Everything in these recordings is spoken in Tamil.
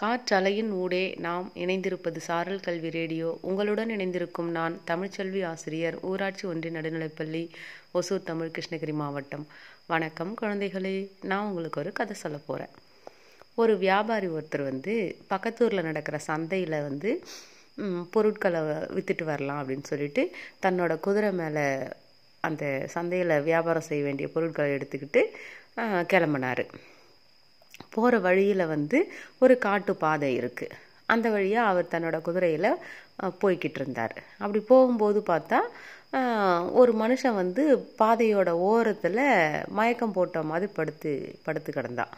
காற்றலையின் ஊடே நாம் இணைந்திருப்பது சாரல் கல்வி ரேடியோ. உங்களுடன் இணைந்திருக்கும் நான் தமிழ்ச்செல்வி ஆசிரியர் ஊராட்சி ஒன்றிய நடுநிலைப்பள்ளி ஒசூர் தமிழ் கிருஷ்ணகிரி மாவட்டம். வணக்கம் குழந்தைகளே நான் உங்களுக்கு ஒரு கதை சொல்ல போகிறேன் ஒரு வியாபாரி ஒருத்தர் வந்து பக்கத்தூரில் நடக்கிற சந்தையில் வந்து பொருட்களை விற்றுட்டு வரலாம் அப்படின்னு சொல்லிட்டு தன்னோட குதிரை மேலே அந்த சந்தையில் வியாபாரம் செய்ய வேண்டிய பொருட்களை எடுத்துக்கிட்டு கிளம்புனார். போகிற வழியில் வந்து ஒரு காட்டு பாதை இருக்குது அந்த வழியாக அவர் தன்னோட குதிரையில் போய்கிட்டு இருந்தார். அப்படி போகும்போது பார்த்தா ஒரு மனுஷன் வந்து பாதையோட ஓரத்தில் மயக்கம் போட்ட மாதிரி படுத்து படுத்து கிடந்தான்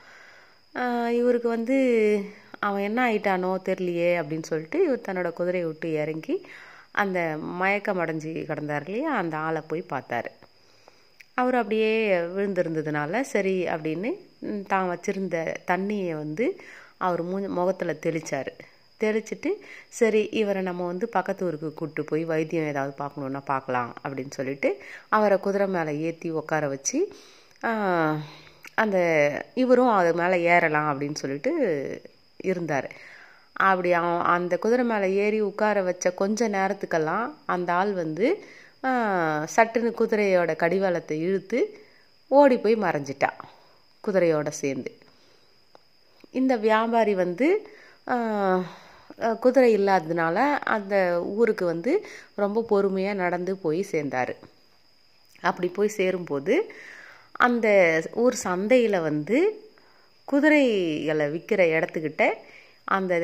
இவருக்கு வந்து அவன் என்ன ஆயிட்டானோ தெரியலையே அப்படின்னு சொல்லிட்டு இவர் தன்னோட குதிரையை விட்டு இறங்கி அந்த மயக்கம் அடைஞ்சு கிடந்தார் இல்லையா அந்த ஆளை போய் பார்த்தாரு. அவர் அப்படியே விழுந்திருந்ததுனால சரி அப்படின்னு தான் வச்சுருந்த தண்ணியை வந்து அவர் மூ முகத்தில் தெளிச்சார். தெளிச்சிட்டு சரி இவரை நம்ம வந்து பக்கத்து ஊருக்கு கூப்பிட்டு போய் வைத்தியம் ஏதாவது பார்க்கணுன்னா பார்க்கலாம் அப்படின்னு சொல்லிட்டு அவரை குதிரை மேலே ஏற்றி உட்கார வச்சு அந்த இவரும் அது மேலே ஏறலாம் அப்படின்னு சொல்லிட்டு இருந்தார். அப்படி அந்த குதிரை மேலே ஏறி உட்கார வச்ச கொஞ்ச நேரத்துக்கெல்லாம் அந்த ஆள் வந்து சட்டுன்னு குதிரையோட கடிவாளத்தை இழுத்து ஓடி போய் மறைஞ்சிட்டான் குதிரையோடு சேர்ந்து. இந்த வியாபாரி வந்து குதிரை இல்லாததுனால அந்த ஊருக்கு வந்து ரொம்ப பொறுமையாக நடந்து போய் சேர்ந்தார். அப்படி போய் சேரும்போது அந்த ஊர் சந்தையில் வந்து குதிரைகளை விற்கிற இடத்துக்கிட்ட அந்த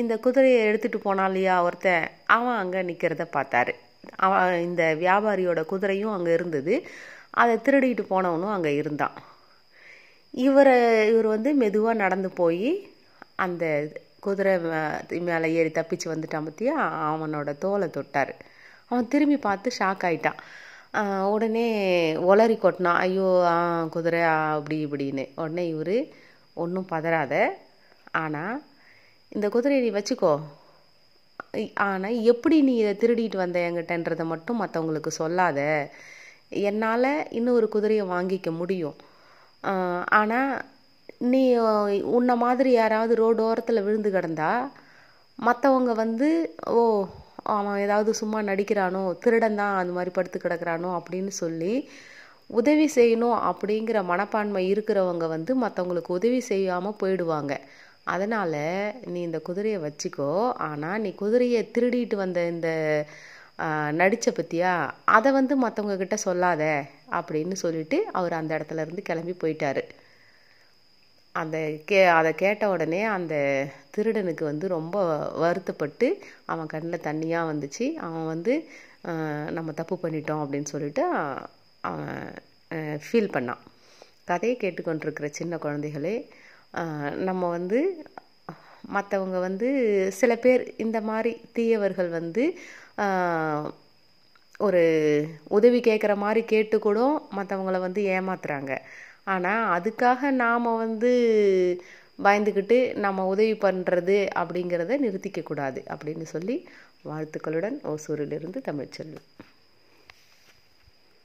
இந்த குதிரையை எடுத்துகிட்டு போனான் இல்லையா ஒருத்தன்? அவன் அங்கே நிற்கிறத பார்த்தாரு. அவன் இந்த வியாபாரியோட குதிரையும் அங்கே இருந்தது. அதை திருடிட்டு போனவனும் அங்கே இருந்தான். இவரை இவர் வந்து மெதுவாக நடந்து போய் அந்த குதிரை மேலே ஏறி தப்பிச்சு வந்துட்டான் பற்றியா அவனோட தோலை தொட்டார். அவன் திரும்பி பார்த்து ஷாக் ஆயிட்டான். உடனே ஒளறி கொட்டினான். ஐயோ ஆ குதிரை அப்படி இப்படின்னு. உடனே இவர் ஒன்றும் பதறாத. ஆனால் இந்த குதிரையை நீ வச்சுக்கோ. ஆனால் எப்படி நீ இதை திருடிட்டு வந்த என்கிட்டன்றதை மட்டும் மற்றவங்களுக்கு சொல்லாத. என்னால் இன்னும் ஒரு குதிரையை வாங்கிக்க முடியும். ஆனால் நீ உன்னை மாதிரி யாராவது ரோடு ஓரத்தில் விழுந்து கிடந்தா மற்றவங்க வந்து ஓ அவன் ஏதாவது சும்மா நடிக்கிறானோ திருடன் தான் அந்த மாதிரி படுத்து கிடக்கிறானோ அப்படின்னு சொல்லி உதவி செய்யணும் அப்படிங்கிற மனப்பான்மை இருக்கிறவங்க வந்து மற்றவங்களுக்கு உதவி செய்யாமல் போயிடுவாங்க. அதனால் நீ இந்த குதிரையை வச்சுக்கோ. ஆனால் நீ குதிரையை திருடிட்டு வந்த இந்த நடித்த பற்றியா அதை வந்து மற்றவங்க கிட்ட சொல்லாத. அப்படின்னு சொல்லிட்டு அவர் அந்த இடத்துல இருந்து கிளம்பி போயிட்டார். அந்த கே அதை கேட்ட உடனே அந்த திருடனுக்கு வந்து ரொம்ப வருத்தப்பட்டு அவன் கண்ணில் தண்ணியாக வந்துச்சு. அவன் வந்து நம்ம தப்பு பண்ணிட்டோம் அப்படின்னு சொல்லிட்டு அவன் ஃபீல் பண்ணான். கதையை கேட்டுக்கொண்டிருக்கிற சின்ன குழந்தைகளே நம்ம வந்து மற்றவங்க வந்து சில பேர் இந்த மாதிரி தீயவர்கள் வந்து ஒரு உதவி கேட்குற மாதிரி கேட்டு கூட மற்றவங்கள வந்து ஏமாத்துறாங்க. ஆனால் அதுக்காக நாம் வந்து பயந்துக்கிட்டு நம்ம உதவி பண்ணுறது அப்படிங்கிறத நிறுத்திக்க கூடாது அப்படின்னு சொல்லி வாழ்த்துக்களுடன் ஓசூரிலிருந்து தமிழ்ச்செல்வன்